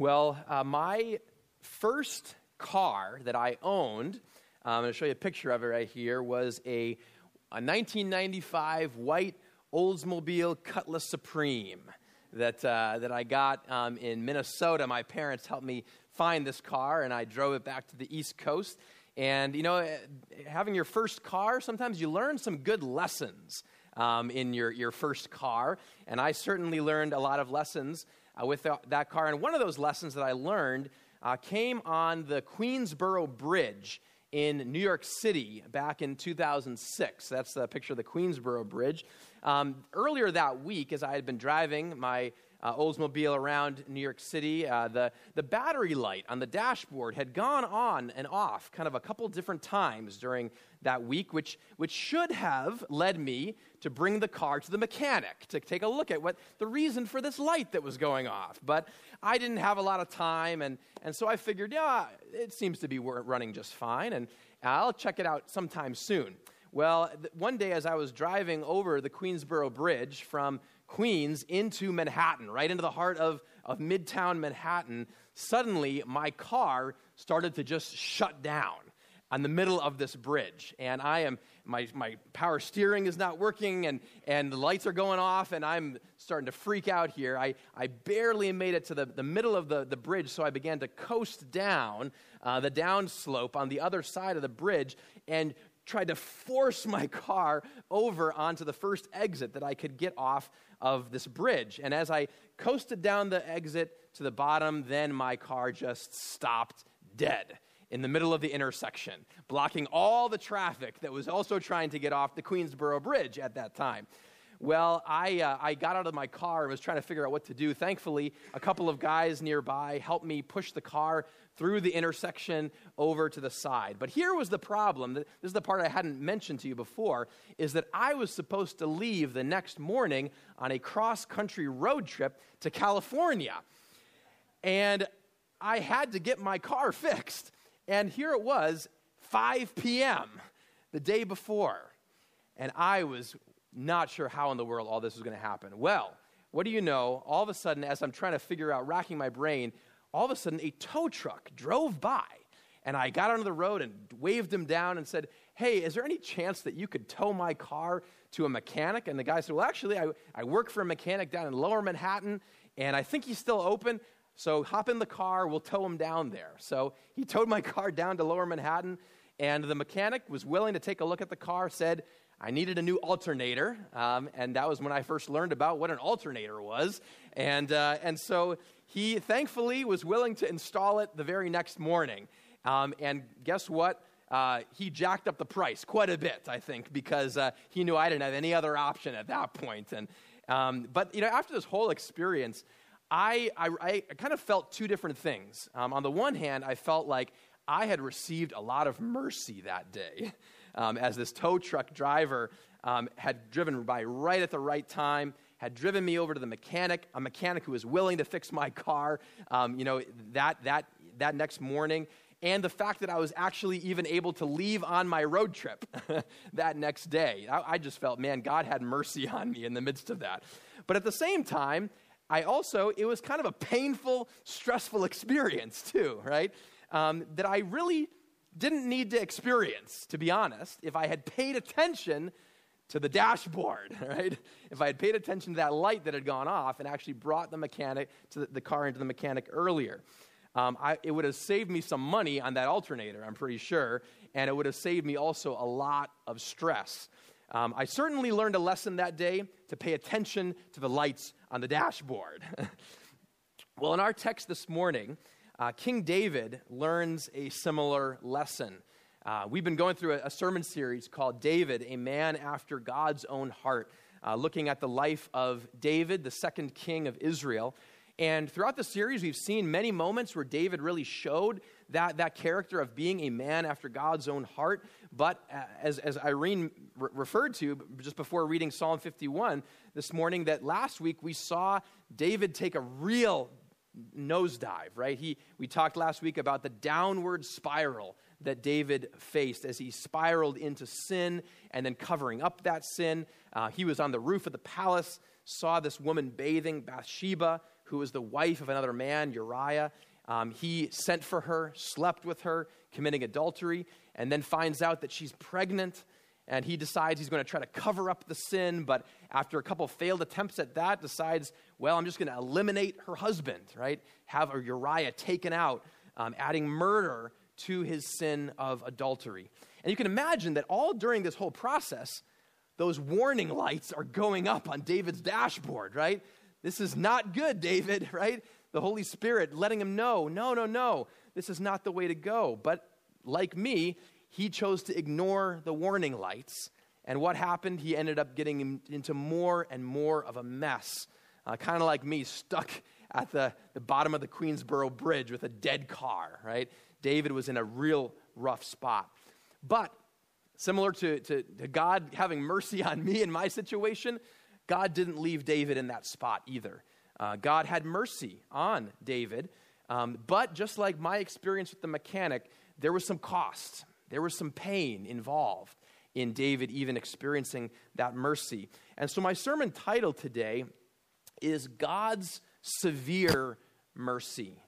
Well, uh, my first car that I owned, um, I'm going to show you a picture of it right here, was a, a 1995 white Oldsmobile Cutlass Supreme that, uh, that I got um, in Minnesota. My parents helped me find this car, and I drove it back to the East Coast. And, you know, eh, having your first car, sometimes you learn some good lessons um, in your, your first car. And I certainly learned a lot of lessons uh, with the, that car. And one of those lessons that I learned uh, came on the Queensboro Bridge in New York City back in 2006. That's the picture of the Queensboro Bridge. Um, earlier that week, as I had been driving my uh, Oldsmobile around New York City, uh, the, the battery light on the dashboard had gone on and off kind of a couple different times during that week, which, which should have led me to bring the car to the mechanic to take a look at what the reason for this light that was going off. But I didn't have a lot of time, and, and so I figured, yeah, it seems to be running just fine, and I'll check it out sometime soon. Well, one day as I was driving over the Queensboro Bridge from Queens into Manhattan, right into the heart of, of Midtown Manhattan, suddenly my car started to just shut down on the middle of this bridge. And I am, my, my power steering is not working, and, and the lights are going off, and I'm starting to freak out here. I, I barely made it to the, the middle of the, the bridge, so I began to coast down uh, the downslope on the other side of the bridge. And tried to force my car over onto the first exit that I could get off of this bridge. And as I coasted down the exit to the bottom, then my car just stopped dead in the middle of the intersection, blocking all the traffic that was also trying to get off the Queensboro Bridge at that time. Well, I, uh, I got out of my car and was trying to figure out what to do. Thankfully, a couple of guys nearby helped me push the car through the intersection over to the side. But here was the problem. This is the part I hadn't mentioned to you before is that I was supposed to leave the next morning on a cross country road trip to California. And I had to get my car fixed. And here it was, 5 p.m. the day before. And I was not sure how in the world all this was going to happen. Well, what do you know? All of a sudden, as I'm trying to figure out, racking my brain, all of a sudden a tow truck drove by. And I got onto the road and waved him down and said, Hey, is there any chance that you could tow my car to a mechanic? And the guy said, Well, actually, I, I work for a mechanic down in lower Manhattan, and I think he's still open. So hop in the car, we'll tow him down there. So he towed my car down to lower Manhattan, and the mechanic was willing to take a look at the car, said, I needed a new alternator, um, and that was when I first learned about what an alternator was. And, uh, and so he thankfully was willing to install it the very next morning. Um, and guess what? Uh, he jacked up the price quite a bit, I think, because uh, he knew I didn't have any other option at that point. And, um, but you know, after this whole experience, I, I, I kind of felt two different things. Um, on the one hand, I felt like I had received a lot of mercy that day. um, as this tow truck driver um, had driven by right at the right time, had driven me over to the mechanic, a mechanic who was willing to fix my car, um, you know, that, that, that next morning. And the fact that I was actually even able to leave on my road trip that next day. I, I just felt, man, God had mercy on me in the midst of that. But at the same time, I also, it was kind of a painful, stressful experience too, right? Um, that I really didn't need to experience, to be honest, if I had paid attention to the dashboard, right? If I had paid attention to that light that had gone off and actually brought the mechanic to the, the car into the mechanic earlier. Um, I, it would have saved me some money on that alternator, I'm pretty sure, and it would have saved me also a lot of stress. Um, I certainly learned a lesson that day to pay attention to the lights on the dashboard. well, in our text this morning, uh, King David learns a similar lesson. Uh, we've been going through a, a, sermon series called David, a man after God's own heart, uh, looking at the life of David, the second king of Israel. And throughout the series, we've seen many moments where David really showed that, that character of being a man after God's own heart. But uh, as, as Irene re- referred to just before reading Psalm 51 this morning, that last week we saw David take a real nosedive, right? He, we talked last week about the downward spiral that David faced as he spiraled into sin and then covering up that sin. Uh, he was on the roof of the palace, saw this woman bathing, Bathsheba, who was the wife of another man, Uriah. Um, he sent for her, slept with her, committing adultery, and then finds out that she's pregnant. And he decides he's going to try to cover up the sin, but after a couple failed attempts at that, decides, well, I'm just going to eliminate her husband, right? Have Uriah taken out, um, adding murder to his sin of adultery. And you can imagine that all during this whole process, those warning lights are going up on David's dashboard, right? This is not good, David, right? The Holy Spirit letting him know, no, no, no, this is not the way to go. But like me, he chose to ignore the warning lights. And what happened? He ended up getting into more and more of a mess. Uh, kind of like me, stuck at the, the bottom of the Queensboro Bridge with a dead car, right? David was in a real rough spot. But similar to, to, to God having mercy on me in my situation, God didn't leave David in that spot either. Uh, God had mercy on David, um, but just like my experience with the mechanic, there was some cost, there was some pain involved in David even experiencing that mercy. And so, my sermon title today is God's Severe Mercy.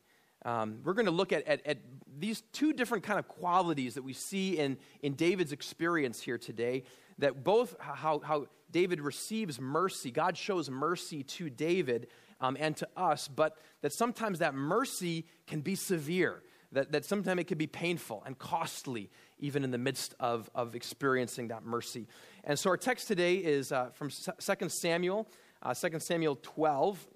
Um, we're going to look at, at, at, these two different kind of qualities that we see in, in David's experience here today that both how, how david receives mercy god shows mercy to david um, and to us but that sometimes that mercy can be severe that, that sometimes it can be painful and costly even in the midst of, of experiencing that mercy and so our text today is uh, from 2 samuel uh, 2 samuel 12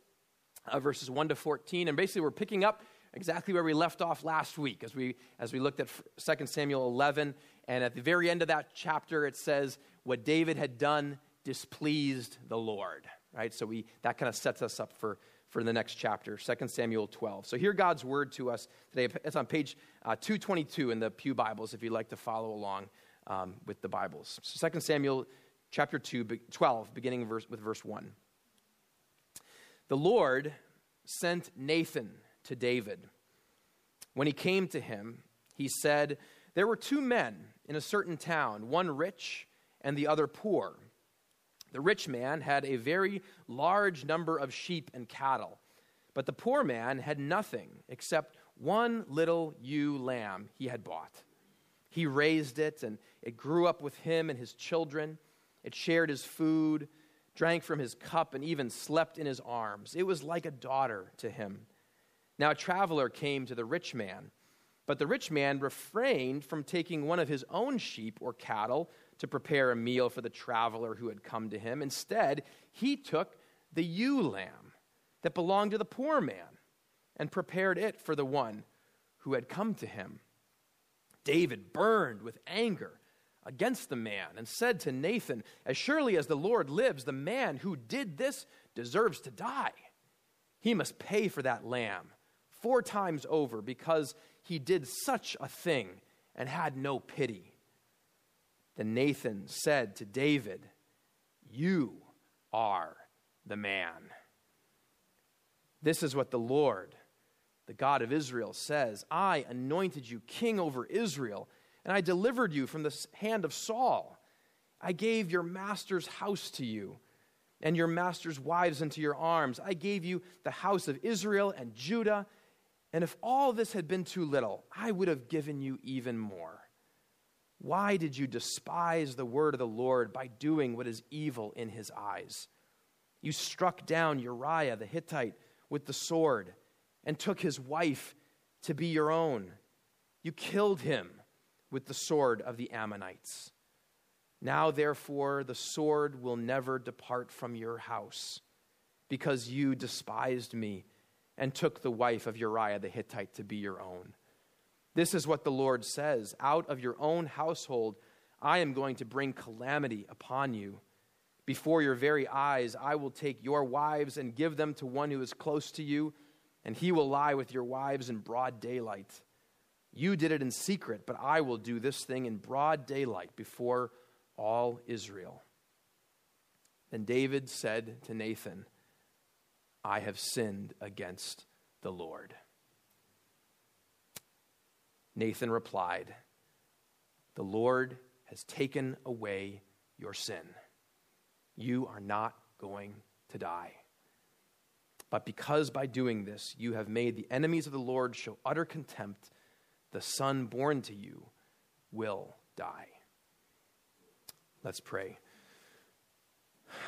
uh, verses 1 to 14 and basically we're picking up exactly where we left off last week as we, as we looked at 2 Samuel 11. And at the very end of that chapter, it says, What David had done displeased the Lord. Right? So we, that kind of sets us up for, for the next chapter, 2 Samuel 12. So hear God's word to us today. It's on page uh, 222 in the Pew Bibles if you'd like to follow along um, with the Bibles. So 2 Samuel chapter 2, 12, beginning verse, with verse 1. The Lord sent Nathan to David. When he came to him, he said, There were two men in a certain town, one rich and the other poor. The rich man had a very large number of sheep and cattle, but the poor man had nothing except one little ewe lamb he had bought. He raised it, and it grew up with him and his children. It shared his food, drank from his cup, and even slept in his arms. It was like a daughter to him. Now a traveler came to the rich man, but the rich man refrained from taking one of his own sheep or cattle to prepare a meal for the traveler who had come to him. Instead, he took the ewe lamb that belonged to the poor man and prepared it for the one who had come to him. David burned with anger against the man and said to Nathan, As surely as the Lord lives, the man who did this deserves to die. He must pay for that lamb four times over because he did such a thing and had no pity. Then Nathan said to David, You are the man. This is what the Lord, the God of Israel, says I anointed you king over Israel, and I delivered you from the hand of Saul. I gave your master's house to you and your master's wives into your arms. I gave you the house of Israel and Judah and if all this had been too little, I would have given you even more. Why did you despise the word of the Lord by doing what is evil in his eyes? You struck down Uriah the Hittite with the sword and took his wife to be your own. You killed him with the sword of the Ammonites. Now, therefore, the sword will never depart from your house because you despised me and took the wife of Uriah the Hittite to be your own. This is what the Lord says Out of your own household, I am going to bring calamity upon you. Before your very eyes, I will take your wives and give them to one who is close to you, and he will lie with your wives in broad daylight. You did it in secret, but I will do this thing in broad daylight before all Israel. Then David said to Nathan, I have sinned against the Lord. Nathan replied, The Lord has taken away your sin. You are not going to die. But because by doing this you have made the enemies of the Lord show utter contempt, the son born to you will die. Let's pray.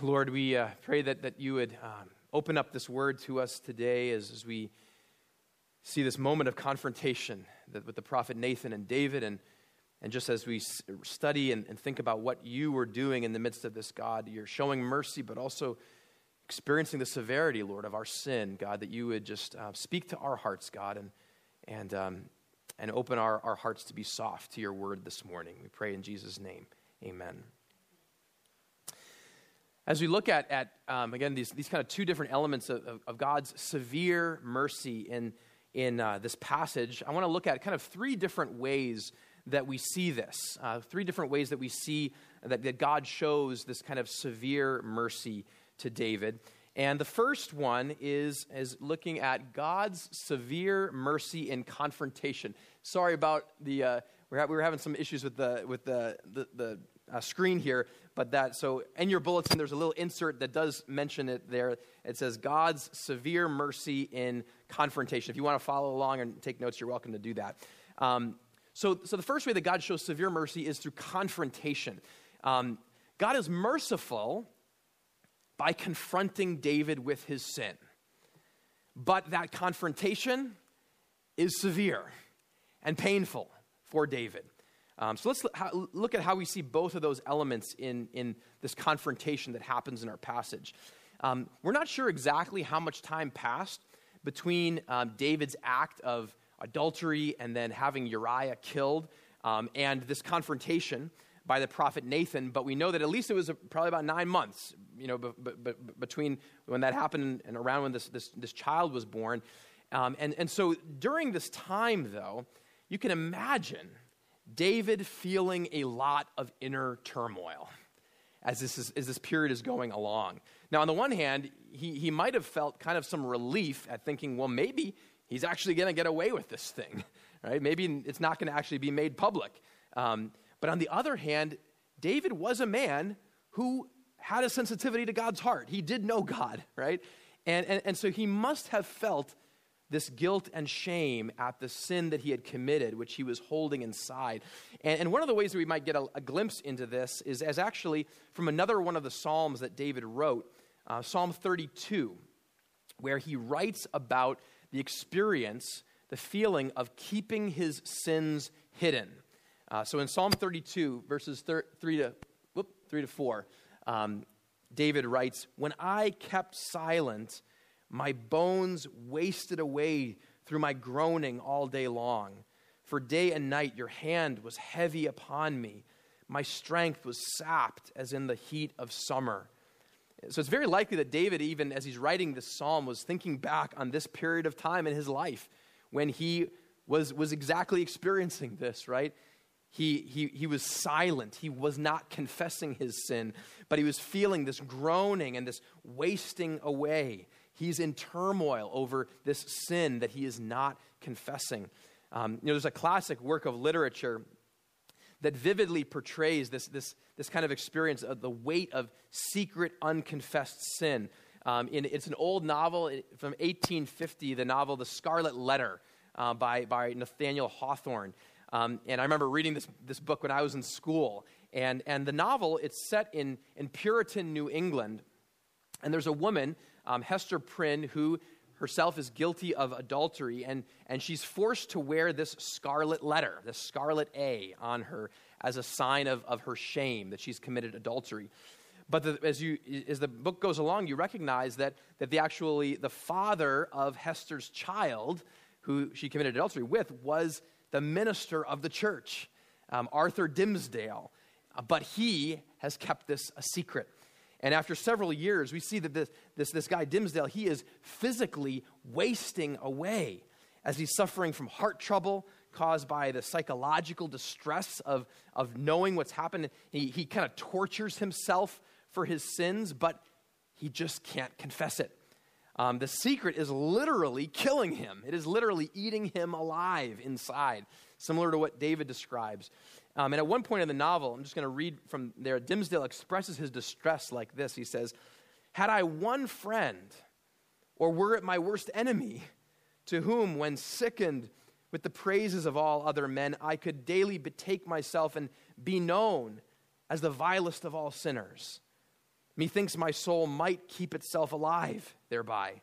Lord, we uh, pray that, that you would um, open up this word to us today as, as we see this moment of confrontation that, with the prophet Nathan and David, and, and just as we study and, and think about what you were doing in the midst of this, God, you're showing mercy, but also experiencing the severity, Lord, of our sin, God, that you would just uh, speak to our hearts, God, and, and, um, and open our, our hearts to be soft to your word this morning. We pray in Jesus' name. Amen. As we look at, at um, again, these, these kind of two different elements of, of, of God's severe mercy in, in uh, this passage, I want to look at kind of three different ways that we see this. Uh, three different ways that we see that, that God shows this kind of severe mercy to David. And the first one is, is looking at God's severe mercy in confrontation. Sorry about the, uh, we're, ha- we were having some issues with the, with the, the, the uh, screen here, but that, so in your bulletin, there's a little insert that does mention it there. It says God's severe mercy in confrontation. If you want to follow along and take notes, you're welcome to do that. Um, so, so the first way that God shows severe mercy is through confrontation. Um, God is merciful by confronting David with his sin. But that confrontation is severe and painful for David. Um, so let's look at how we see both of those elements in, in this confrontation that happens in our passage. Um, we're not sure exactly how much time passed between um, David's act of adultery and then having Uriah killed um, and this confrontation by the prophet Nathan, but we know that at least it was probably about nine months, you know, b- b- between when that happened and around when this, this, this child was born. Um, and, and so during this time, though, you can imagine David feeling a lot of inner turmoil as this, is, as this period is going along. Now, on the one hand, he, he might have felt kind of some relief at thinking, well, maybe he's actually going to get away with this thing, right? Maybe it's not going to actually be made public. Um, but on the other hand, David was a man who had a sensitivity to God's heart. He did know God, right? And, and, and so he must have felt this guilt and shame at the sin that he had committed, which he was holding inside. And, and one of the ways that we might get a, a, glimpse into this is as actually from another one of the Psalms that David wrote, uh, Psalm 32, where he writes about the experience, the feeling of keeping his sins hidden. Uh, so in Psalm 32, verses thir- 3, to, whoop, 3 to 4, um, David writes, When I kept silent, my bones wasted away through my groaning all day long. For day and night your hand was heavy upon me. My strength was sapped as in the heat of summer. So it's very likely that David, even as he's writing this psalm, was thinking back on this period of time in his life when he was, was exactly experiencing this, right? He, he, he was silent. He was not confessing his sin, but he was feeling this groaning and this wasting away. He's in turmoil over this sin that he is not confessing. Um, you know, there's a classic work of literature that vividly portrays this, this, this kind of experience of the weight of secret, unconfessed sin. Um, in, it's an old novel from 1850, the novel The Scarlet Letter uh, by, by Nathaniel Hawthorne. Um, and I remember reading this, this book when I was in school. And, and the novel, it's set in, in Puritan New England. And there's a woman, um, Hester Prynne, who herself is guilty of adultery. And, and she's forced to wear this scarlet letter, this scarlet A on her as a sign of, of her shame that she's committed adultery. But the, as, you, as the book goes along, you recognize that, that the actually the father of Hester's child, who she committed adultery with, was the minister of the church, um, Arthur Dimmesdale. Uh, but he has kept this a secret. And after several years, we see that this, this, this guy, Dimmesdale, he is physically wasting away as he's suffering from heart trouble caused by the psychological distress of, of knowing what's happened. He, he kind of tortures himself for his sins, but he just can't confess it. Um, the secret is literally killing him, it is literally eating him alive inside, similar to what David describes. Um, and at one point in the novel, I'm just going to read from there, Dimmesdale expresses his distress like this. He says, Had I one friend Or were it my worst enemy, to whom, when sickened with the praises of all other men, I could daily betake myself and be known as the vilest of all sinners? Methinks my soul might keep itself alive thereby.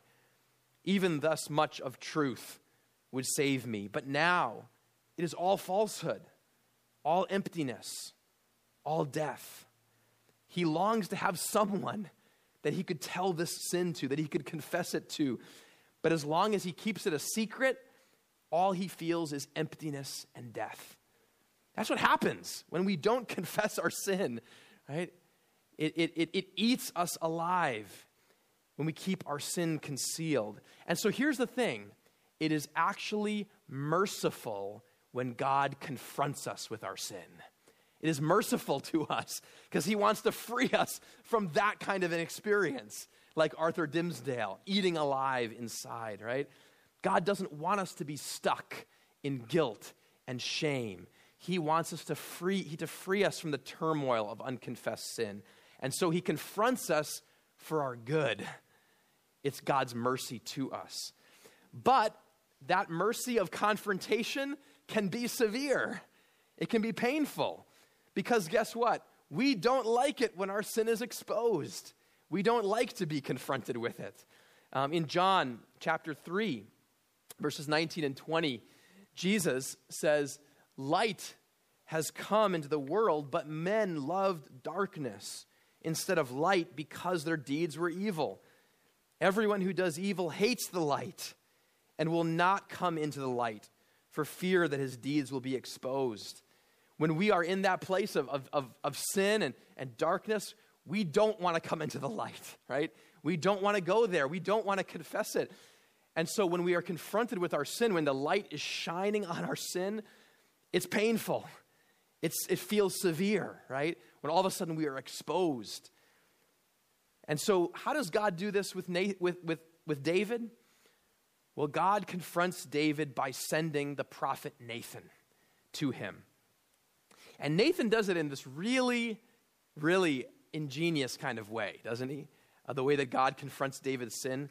Even thus much of truth would save me. But now it is all falsehood, all emptiness, all death. He longs to have someone that he could tell this sin to, that he could confess it to. But as long as he keeps it a secret, all he feels is emptiness and death. That's what happens when we don't confess our sin, right? It, it, it, it eats us alive when we keep our sin concealed. And so here's the thing it is actually merciful when God confronts us with our sin. It is merciful to us because he wants to free us from that kind of an experience, like Arthur Dimmesdale, eating alive inside, right? God doesn't want us to be stuck in guilt and shame. He wants us to free, he, to free us from the turmoil of unconfessed sin. And so he confronts us for our good. It's God's mercy to us. But that mercy of confrontation can be severe, it can be painful. Because guess what? We don't like it when our sin is exposed. We don't like to be confronted with it. Um, in John chapter 3, verses 19 and 20, Jesus says, Light has come into the world, but men loved darkness instead of light because their deeds were evil. Everyone who does evil hates the light and will not come into the light for fear that his deeds will be exposed. When we are in that place of, of, of, of sin and, and darkness, we don't want to come into the light, right? We don't want to go there. We don't want to confess it. And so when we are confronted with our sin, when the light is shining on our sin, it's painful. It's, it feels severe, right? When all of a sudden we are exposed. And so, how does God do this with, with, with, with David? Well, God confronts David by sending the prophet Nathan to him. And Nathan does it in this really, really ingenious kind of way, doesn't he? Uh, the way that God confronts David's sin.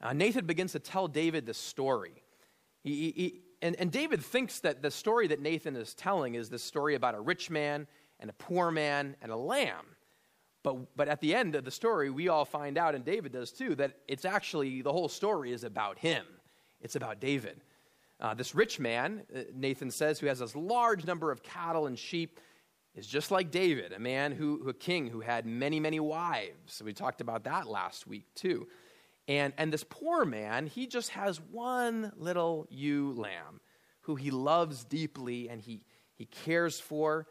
Uh, Nathan begins to tell David the story. He, he, and, and David thinks that the story that Nathan is telling is this story about a rich man and a poor man and a lamb. But, but at the end of the story, we all find out, and David does too, that it's actually the whole story is about him. It's about David. Uh, this rich man, uh, Nathan says, who has this large number of cattle and sheep, is just like David, a man who, a king who had many, many wives. We talked about that last week too. And, and this poor man, he just has one little ewe lamb who he loves deeply and he, he cares for.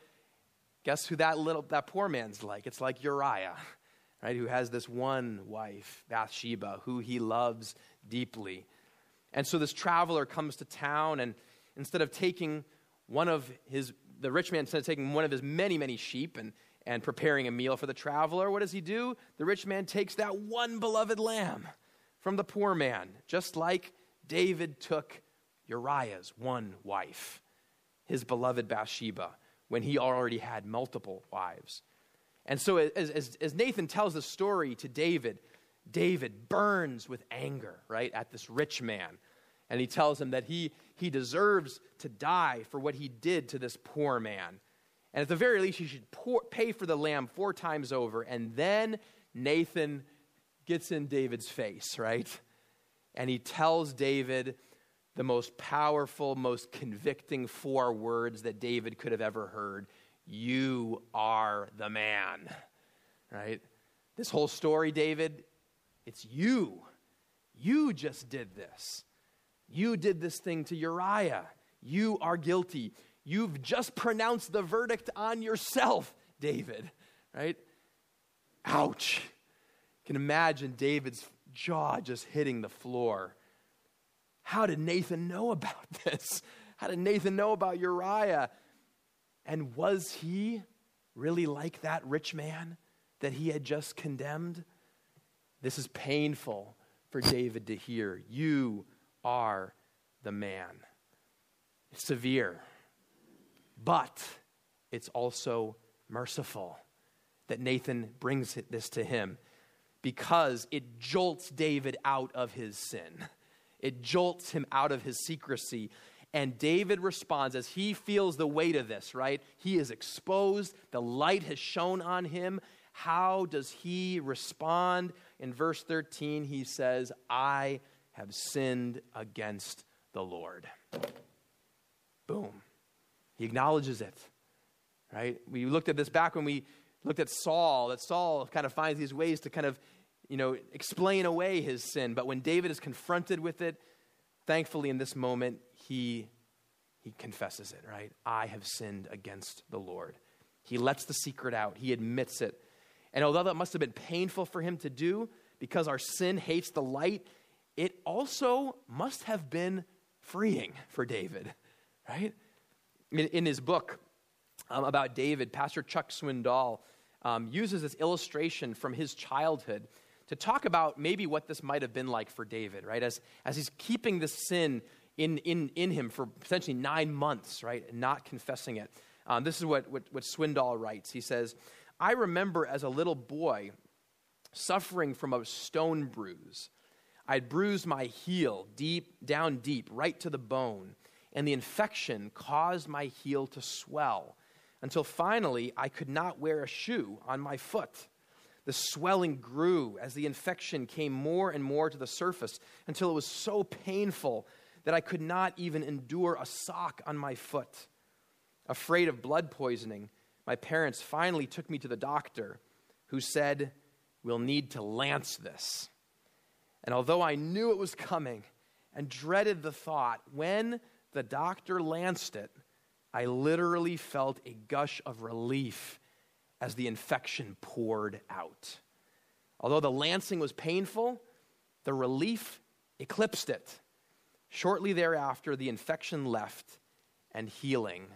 Guess who that little that poor man's like? It's like Uriah, right? Who has this one wife, Bathsheba, who he loves deeply. And so this traveler comes to town, and instead of taking one of his, the rich man, instead of taking one of his many, many sheep and, and preparing a meal for the traveler, what does he do? The rich man takes that one beloved lamb from the poor man, just like David took Uriah's one wife, his beloved Bathsheba, when he already had multiple wives. And so, as, as, as Nathan tells the story to David, David burns with anger, right, at this rich man. And he tells him that he, he deserves to die for what he did to this poor man. And at the very least, he should pour, pay for the lamb four times over. And then Nathan gets in David's face, right? And he tells David the most powerful, most convicting four words that David could have ever heard You are the man, right? This whole story, David, it's you. You just did this. You did this thing to Uriah. You are guilty. You've just pronounced the verdict on yourself, David, right? Ouch. You can imagine David's jaw just hitting the floor. How did Nathan know about this? How did Nathan know about Uriah? And was he really like that rich man that he had just condemned? This is painful for David to hear. You are the man. It's severe, but it's also merciful that Nathan brings this to him because it jolts David out of his sin. It jolts him out of his secrecy. And David responds as he feels the weight of this, right? He is exposed, the light has shone on him. How does he respond? In verse 13, he says, I have sinned against the Lord. Boom. He acknowledges it, right? We looked at this back when we looked at Saul, that Saul kind of finds these ways to kind of, you know, explain away his sin. But when David is confronted with it, thankfully in this moment, he, he confesses it, right? I have sinned against the Lord. He lets the secret out, he admits it. And although that must have been painful for him to do because our sin hates the light, it also must have been freeing for David, right? In, in his book um, about David, Pastor Chuck Swindoll um, uses this illustration from his childhood to talk about maybe what this might have been like for David, right? As, as he's keeping this sin in, in, in him for potentially nine months, right? And not confessing it. Um, this is what, what, what Swindoll writes. He says, I remember as a little boy suffering from a stone bruise. I'd bruised my heel deep, down deep, right to the bone, and the infection caused my heel to swell until finally I could not wear a shoe on my foot. The swelling grew as the infection came more and more to the surface until it was so painful that I could not even endure a sock on my foot. Afraid of blood poisoning, my parents finally took me to the doctor, who said, We'll need to lance this. And although I knew it was coming and dreaded the thought, when the doctor lanced it, I literally felt a gush of relief as the infection poured out. Although the lancing was painful, the relief eclipsed it. Shortly thereafter, the infection left and healing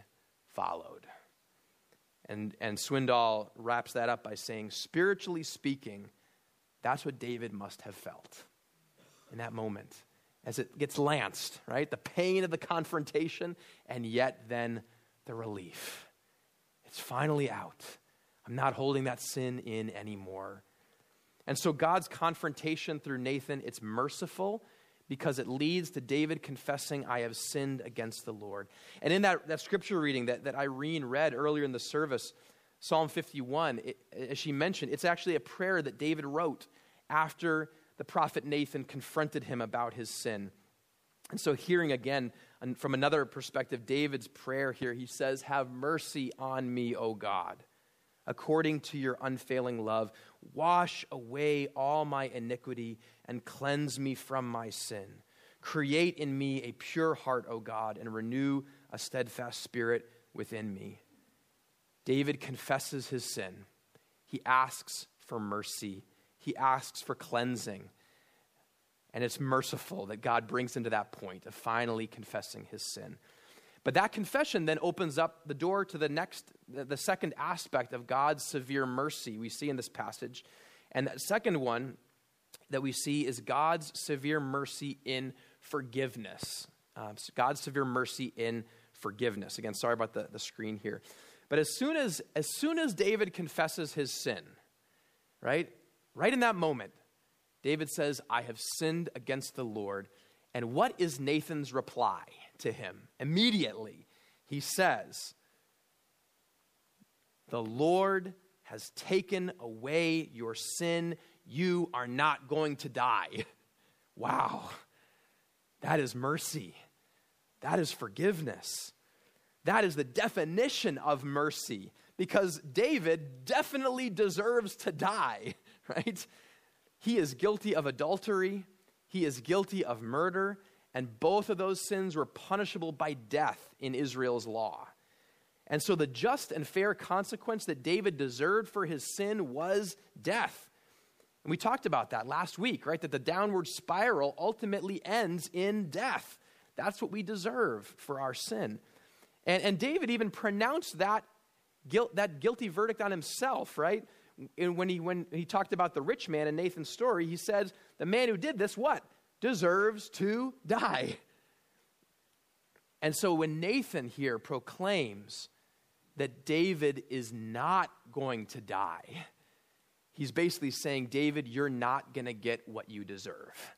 followed. And, and Swindoll wraps that up by saying, spiritually speaking, that's what David must have felt in that moment as it gets lanced, right? The pain of the confrontation, and yet then the relief. It's finally out. I'm not holding that sin in anymore. And so God's confrontation through Nathan, it's merciful because it leads to David confessing, I have sinned against the Lord. And in that, that scripture reading that, that Irene read earlier in the service, Psalm 51, it, as she mentioned, it's actually a prayer that David wrote after the prophet Nathan confronted him about his sin. And so, hearing again from another perspective, David's prayer here, he says, Have mercy on me, O God, according to your unfailing love. Wash away all my iniquity and cleanse me from my sin. Create in me a pure heart, O God, and renew a steadfast spirit within me. David confesses his sin. He asks for mercy, he asks for cleansing. And it's merciful that God brings him to that point of finally confessing his sin. But that confession then opens up the door to the next, the second aspect of God's severe mercy we see in this passage. And that second one that we see is God's severe mercy in forgiveness. Um, God's severe mercy in forgiveness. Again, sorry about the, the screen here. But as soon as, as soon as David confesses his sin, right? Right in that moment, David says, I have sinned against the Lord. And what is Nathan's reply to him? Immediately, he says, The Lord has taken away your sin. You are not going to die. Wow. That is mercy. That is forgiveness. That is the definition of mercy because David definitely deserves to die, right? He is guilty of adultery, he is guilty of murder, and both of those sins were punishable by death in Israel's law. And so the just and fair consequence that David deserved for his sin was death. And we talked about that last week, right? That the downward spiral ultimately ends in death. That's what we deserve for our sin. And, and David even pronounced that, guilt, that guilty verdict on himself, right? when he, when he talked about the rich man in Nathan's story, he says, The man who did this, what? Deserves to die. And so when Nathan here proclaims that David is not going to die, he's basically saying, David, you're not going to get what you deserve.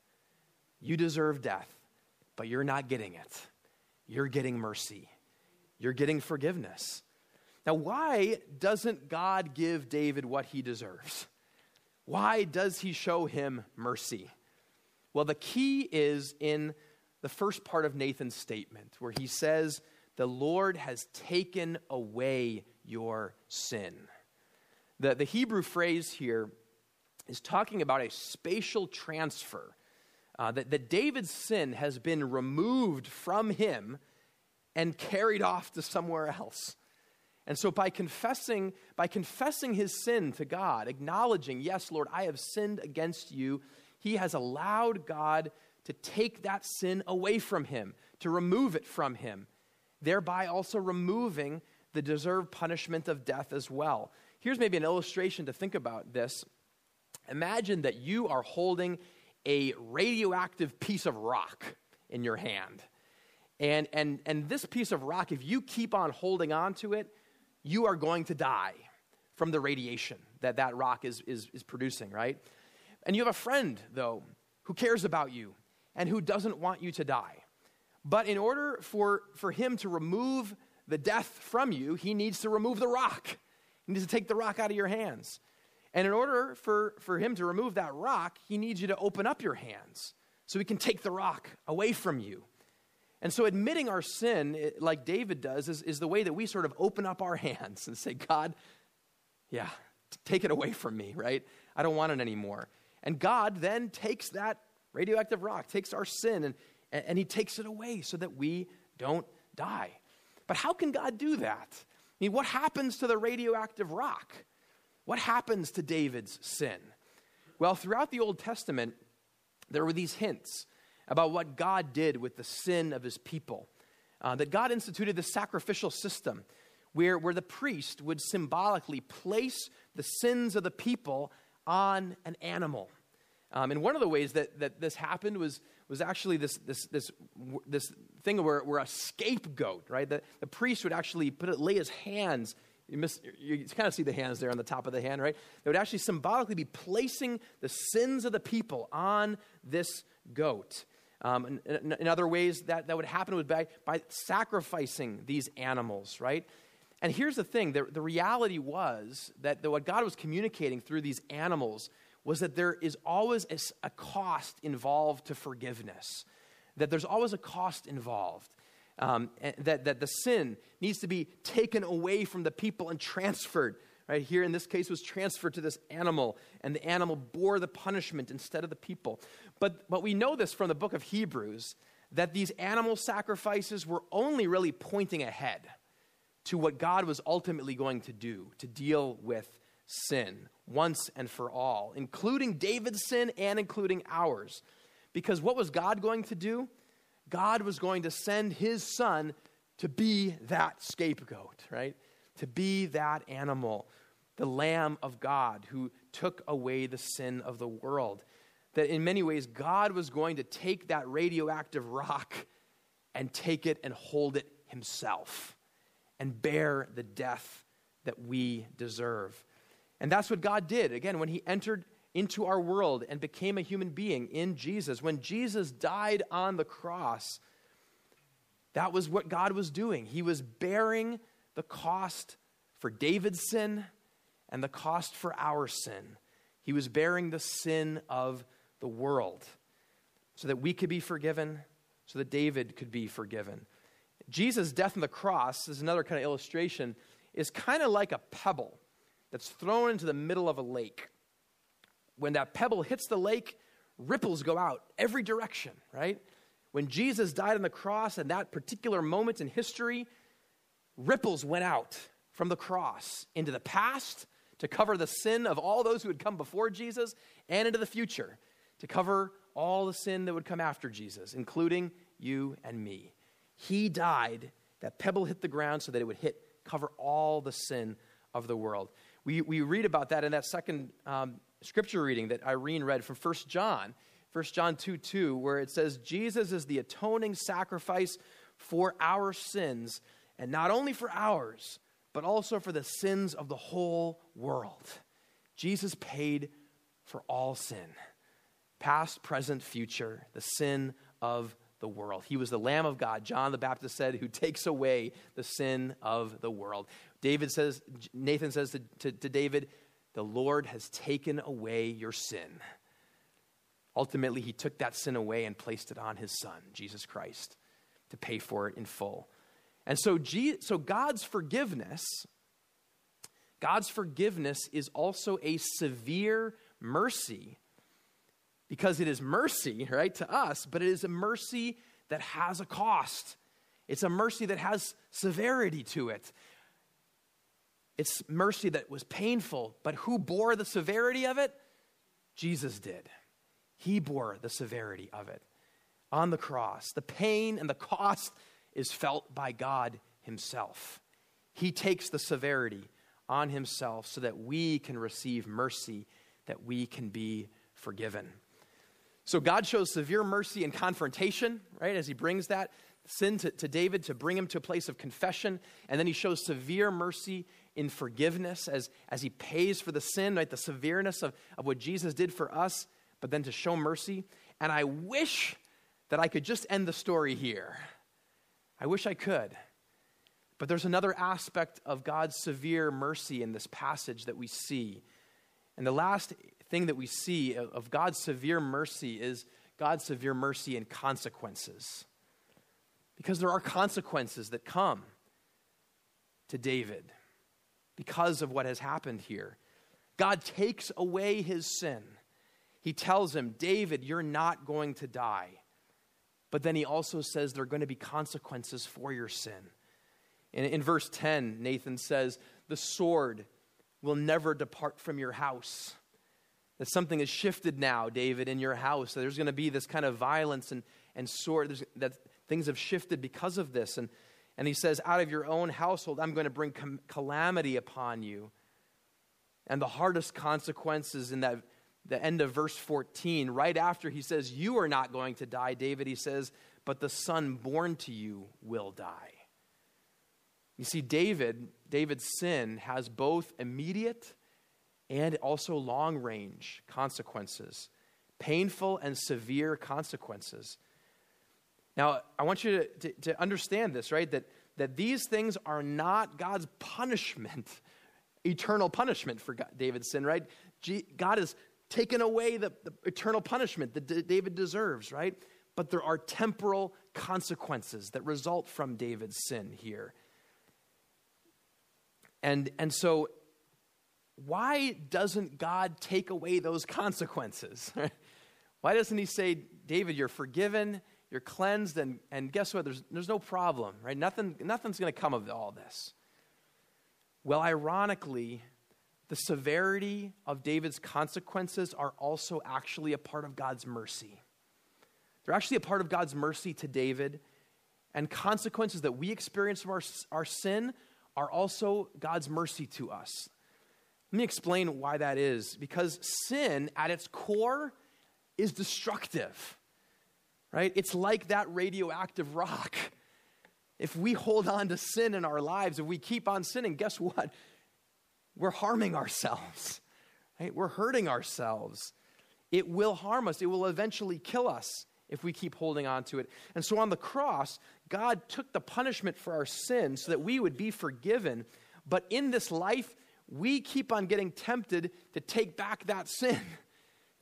You deserve death, but you're not getting it. You're getting mercy, you're getting forgiveness. Now, why doesn't God give David what he deserves? Why does he show him mercy? Well, the key is in the first part of Nathan's statement, where he says, The Lord has taken away your sin. The, the Hebrew phrase here is talking about a spatial transfer. Uh, that, that David's sin has been removed from him and carried off to somewhere else. And so by confessing, by confessing his sin to God, acknowledging, yes, Lord, I have sinned against you, he has allowed God to take that sin away from him, to remove it from him, thereby also removing the deserved punishment of death as well. Here's maybe an illustration to think about this. Imagine that you are holding a radioactive piece of rock in your hand. And, and, and this piece of rock, if you keep on holding on to it, you are going to die from the radiation that that rock is, is, is producing, right? And you have a friend, though, who cares about you and who doesn't want you to die. But in order for, for him to remove the death from you, he needs to remove the rock. He needs to take the rock out of your hands. And in order for, for him to remove that rock, he needs you to open up your hands so he can take the rock away from you. And so, admitting our sin, like David does, is, is the way that we sort of open up our hands and say, God, yeah, take it away from me, right? I don't want it anymore. And God then takes that radioactive rock, takes our sin, and, and He takes it away so that we don't die. But how can God do that? I mean, what happens to the radioactive rock? What happens to David's sin? Well, throughout the Old Testament, there were these hints about what God did with the sin of his people. Uh, that God instituted the sacrificial system where, where the priest would symbolically place the sins of the people on an animal. Um, and one of the ways that, that this happened was, was actually this, this, this, this thing where, where a scapegoat, right? The, the priest would actually put it, lay his hands you, miss, you kind of see the hands there on the top of the hand, right? They would actually symbolically be placing the sins of the people on this goat. Um, in, other ways, that, that would happen would by, by sacrificing these animals, right? And here's the thing the, the reality was that the, what God was communicating through these animals was that there is always a, cost involved to forgiveness, that there's always a cost involved. Um, that, that the sin needs to be taken away from the people and transferred right here in this case was transferred to this animal and the animal bore the punishment instead of the people but but we know this from the book of hebrews that these animal sacrifices were only really pointing ahead to what god was ultimately going to do to deal with sin once and for all including david's sin and including ours because what was god going to do god was going to send his son to be that scapegoat right to be that animal, the Lamb of God who took away the sin of the world. That in many ways, God was going to take that radioactive rock and take it and hold it himself and bear the death that we deserve. And that's what God did. Again, when he entered into our world and became a human being in Jesus, when Jesus died on the cross, that was what God was doing. He was bearing the cost for David's sin and the cost for our sin. He was bearing the sin of the world so that we could be forgiven, so that David could be forgiven. Jesus' death on the cross is another kind of illustration, is kind of like a pebble that's thrown into the middle of a lake. When that pebble hits the lake, ripples go out every direction, right? When Jesus died on the cross and that particular moment in history, ripples went out from the cross into the past to cover the sin of all those who had come before Jesus and into the future to cover all the sin that would come after Jesus, including you and me. He died, that pebble hit the ground so that it would hit, cover all the sin of the world. We, we read about that in that second um, scripture reading that Irene read from 1 John, 1 John 2 2, where it says, Jesus is the atoning sacrifice for our sins and not only for ours, but also for the sins of the whole world. Jesus paid for all sin past, present, future, the sin of the world. He was the Lamb of God, John the Baptist said, who takes away the sin of the world. David says, Nathan says to, to, to David, The Lord has taken away your sin. Ultimately, he took that sin away and placed it on his son, Jesus Christ, to pay for it in full. And so, so God's forgiveness, God's forgiveness is also a severe mercy because it is mercy, right, to us, but it is a mercy that has a cost. It's a mercy that has severity to it. It's mercy that was painful, but who bore the severity of it? Jesus did. He bore the severity of it on the cross. The pain and the cost is felt by God Himself. He takes the severity on Himself so that we can receive mercy, that we can be forgiven. So God shows severe mercy and confrontation, right, as he brings that sin to, to, David to bring him to a place of confession. And then he shows severe mercy in forgiveness as, as he pays for the sin, right, the severeness of, of what Jesus did for us, but then to show mercy. And I wish that I could just end the story here. I wish I could. But there's another aspect of God's severe mercy in this passage that we see. And the last thing that we see of God's severe mercy is God's severe mercy and consequences. Because there are consequences that come to David because of what has happened here. God takes away his sin. He tells him, David, you're not going to die. But then he also says there are going to be consequences for your sin. In, in verse 10, Nathan says, The sword will never depart from your house that something has shifted now, David, in your house. There's going to be this kind of violence and, and sword, There's, that things have shifted because of this. And, and he says, Out of your own household, I'm going to bring com- calamity upon you. And the hardest consequences in that the end of verse 14, right after he says, You are not going to die, David, he says, But the son born to you will die. You see, David, David's sin has both immediate and also long range consequences, painful and severe consequences. Now, I want you to, to, to, understand this, right? That, that these things are not God's punishment, eternal punishment for God, David's sin, right? God has taken away the, the eternal punishment that D- David deserves, right? But there are temporal consequences that result from David's sin here. And, and so why doesn't God take away those consequences? why doesn't He say, David, you're forgiven, you're cleansed, and, and guess what? There's, there's no problem, right? Nothing, nothing's going to come of all this. Well, ironically, the severity of David's consequences are also actually a part of God's mercy. They're actually a part of God's mercy to David, and consequences that we experience from our, our sin are also God's mercy to us. Let me explain why that is. Because sin, at its core, is destructive, right? It's like that radioactive rock. If we hold on to sin in our lives, if we keep on sinning, guess what? We're harming ourselves, right? We're hurting ourselves. It will harm us, it will eventually kill us if we keep holding on to it. And so on the cross, God took the punishment for our sin so that we would be forgiven. But in this life, we keep on getting tempted to take back that sin,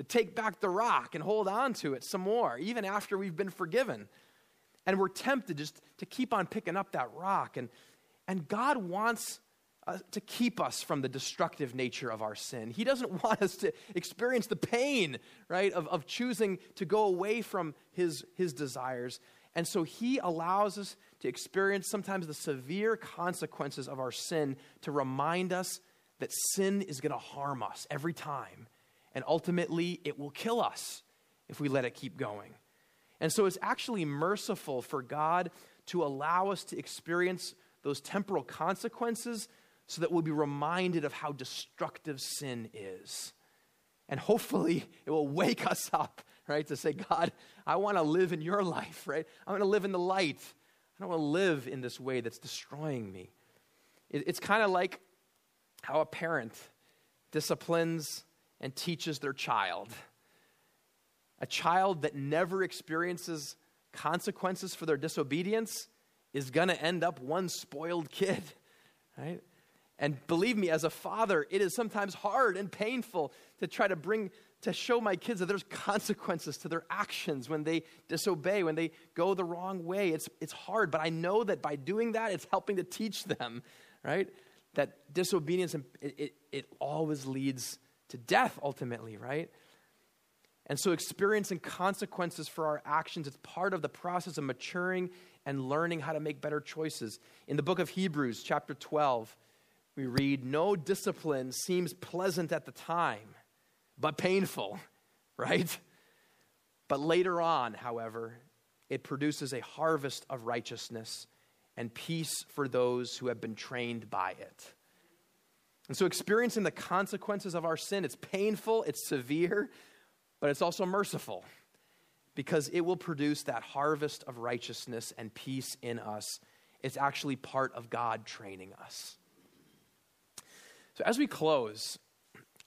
take back the rock and hold on to it some more, even after we've been forgiven. And we're tempted just to keep on picking up that rock. And, and God wants uh, to keep us from the destructive nature of our sin. He doesn't want us to experience the pain, right, of, of choosing to go away from his, his desires. And so he allows us to experience sometimes the severe consequences of our sin to remind us that sin is going to harm us every time. And ultimately, it will kill us if we let it keep going. And so it's actually merciful for God to allow us to experience those temporal consequences so that we'll be reminded of how destructive sin is. And hopefully, it will wake us up, right? To say, God, I want to live in your life, right? I want to live in the light. I don't want to live in this way that's destroying me. It's kind of like how a parent disciplines and teaches their child. A child that never experiences consequences for their disobedience is going to end up one spoiled kid, right? And believe me, as a father, it is sometimes hard and painful to try to bring, to show my kids that there's consequences to their actions when they disobey, when they go the wrong way. It's, it's hard, but I know that by doing that, it's helping to teach them, right? That disobedience, it, it, it always leads to death ultimately, right? And so, experiencing consequences for our actions, it's part of the process of maturing and learning how to make better choices. In the book of Hebrews, chapter 12, we read, No discipline seems pleasant at the time, but painful, right? But later on, however, it produces a harvest of righteousness and peace for those who have been trained by it. And so, experiencing the consequences of our sin, it's painful, it's severe, but it's also merciful because it will produce that harvest of righteousness and peace in us. It's actually part of God training us. So, as we close,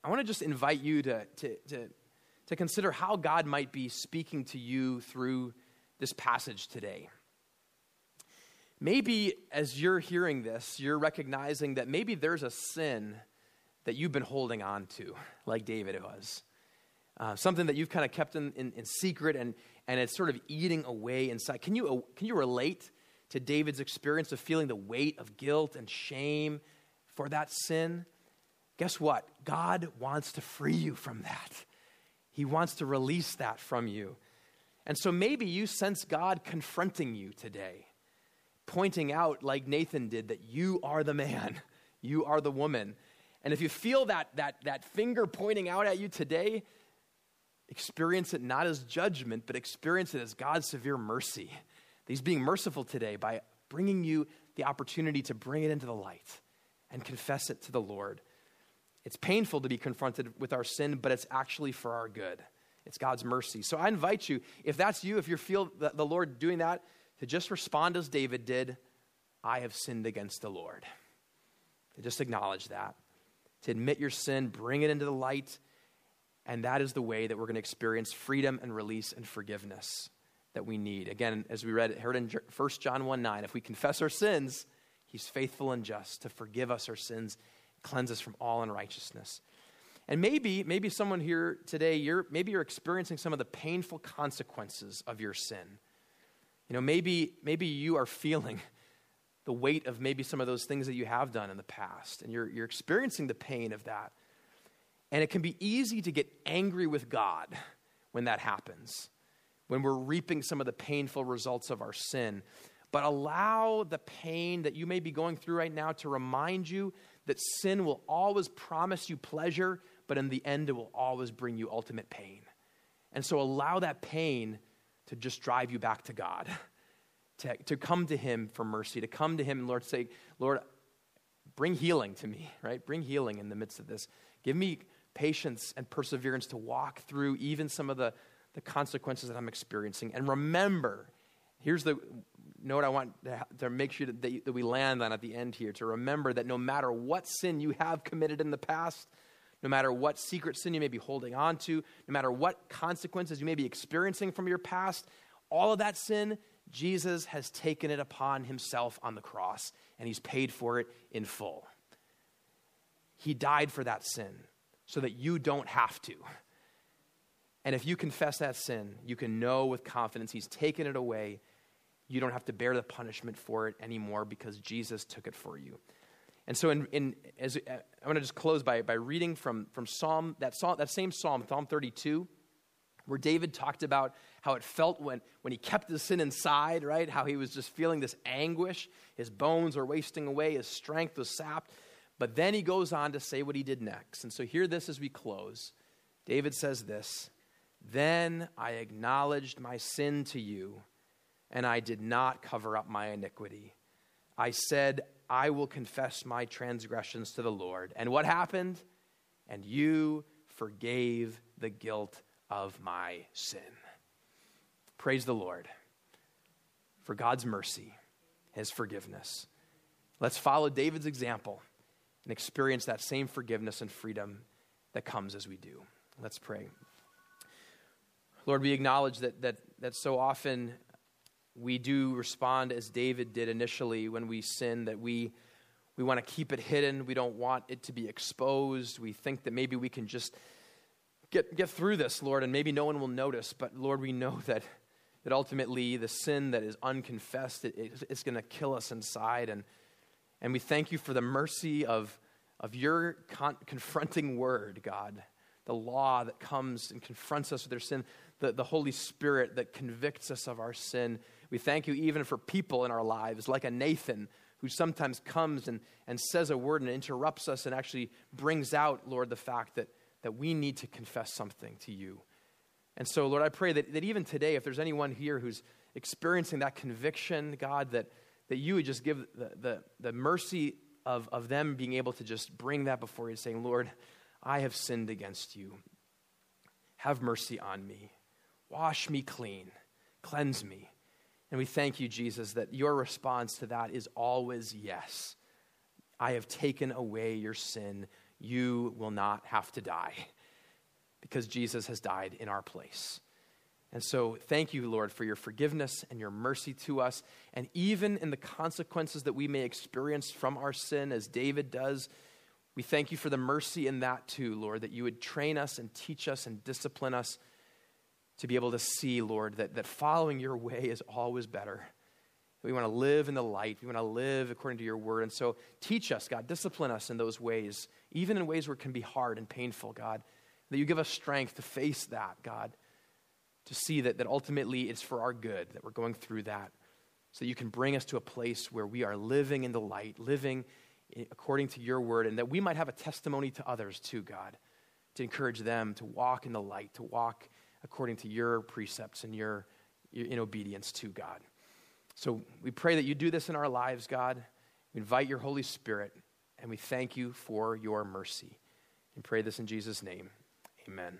I want to just invite you to, to, to, to consider how God might be speaking to you through this passage today. Maybe as you're hearing this, you're recognizing that maybe there's a sin that you've been holding on to, like David was. Uh, something that you've kind of kept in, in, in, secret and, and it's sort of eating away inside. Can you, can you relate to David's experience of feeling the weight of guilt and shame for that sin? Guess what? God wants to free you from that. He wants to release that from you. And so maybe you sense God confronting you today pointing out, like Nathan did, that you are the man, you are the woman. And if you feel that, that, that finger pointing out at you today, experience it not as judgment, but experience it as God's severe mercy. He's being merciful today by bringing you the opportunity to bring it into the light and confess it to the Lord. It's painful to be confronted with our sin, but it's actually for our good. It's God's mercy. So I invite you, if that's you, if you feel the Lord doing that, to just respond as David did I have sinned against the Lord. To just acknowledge that. To admit your sin, bring it into the light, and that is the way that we're going to experience freedom and release and forgiveness that we need. Again, as we read, heard in 1 John 1 9, if we confess our sins, he's faithful and just to forgive us our sins, cleanse us from all unrighteousness. And maybe, maybe someone here today, you're, maybe you're experiencing some of the painful consequences of your sin. You know, maybe, maybe you are feeling the weight of maybe some of those things that you have done in the past, and you're, you're experiencing the pain of that. And it can be easy to get angry with God when that happens, when we're reaping some of the painful results of our sin. But allow the pain that you may be going through right now to remind you that sin will always promise you pleasure, but in the end, it will always bring you ultimate pain. And so allow that pain to just drive you back to God, to, to come to Him for mercy, to come to Him and Lord say, Lord, bring healing to me, right? Bring healing in the midst of this. Give me patience and perseverance to walk through even some of the, the consequences that I'm experiencing. And remember, here's the note I want to, make sure that, that we land on at the end here to remember that no matter what sin you have committed in the past, no matter what secret sin you may be holding on to, no matter what consequences you may be experiencing from your past, all of that sin, Jesus has taken it upon himself on the cross, and he's paid for it in full. He died for that sin so that you don't have to. And if you confess that sin, you can know with confidence he's taken it away. You don't have to bear the punishment for it anymore because Jesus took it for you. And so, in, in, as, uh, I'm going to just close by, by reading from, from Psalm that, Psalm, that same Psalm, Psalm 32, where David talked about how it felt when, when he kept his sin inside, right? How he was just feeling this anguish. His bones were wasting away, his strength was sapped. But then he goes on to say what he did next. And so, hear this as we close. David says this Then I acknowledged my sin to you, and I did not cover up my iniquity. I said, I will confess my transgressions to the Lord. And what happened? And you forgave the guilt of my sin. Praise the Lord for God's mercy, his forgiveness. Let's follow David's example and experience that same forgiveness and freedom that comes as we do. Let's pray. Lord, we acknowledge that, that, that so often we do respond as David did initially when we sin, that we, we want to keep it hidden. We don't want it to be exposed. We think that maybe we can just get, get through this, Lord, and maybe no one will notice. But Lord, we know that, that ultimately the sin that is unconfessed, it, it, it's going to kill us inside. And, and we thank you for the mercy of, of your con- confronting word, God, the law that comes and confronts us with our sin the, the Holy Spirit that convicts us of our sin. We thank you even for people in our lives, like a Nathan, who sometimes comes and, and says a word and interrupts us and actually brings out, Lord, the fact that, that we need to confess something to you. And so, Lord, I pray that, that even today, if there's anyone here who's experiencing that conviction, God, that, that you would just give the, the, the mercy of, of them being able to just bring that before you, saying, Lord, I have sinned against you. Have mercy on me. Wash me clean, cleanse me. And we thank you, Jesus, that your response to that is always yes. I have taken away your sin. You will not have to die because Jesus has died in our place. And so, thank you, Lord, for your forgiveness and your mercy to us. And even in the consequences that we may experience from our sin, as David does, we thank you for the mercy in that too, Lord, that you would train us and teach us and discipline us to be able to see, Lord, that, that following your way is always better. We want to live in the light. We want to live according to your word. And so teach us, God, discipline us in those ways, even in ways where it can be hard and painful, God. That you give us strength to face that, God, to see that, that ultimately it's for our good that we're going through that. So that you can bring us to a place where we are living in the light, living according to your word, and that we might have a testimony to others too, God, to encourage them to walk in the light, to walk according to your precepts and your, your in obedience to God. So we pray that you do this in our lives, God. We invite your Holy Spirit, and we thank you for your mercy. And pray this in Jesus' name. Amen.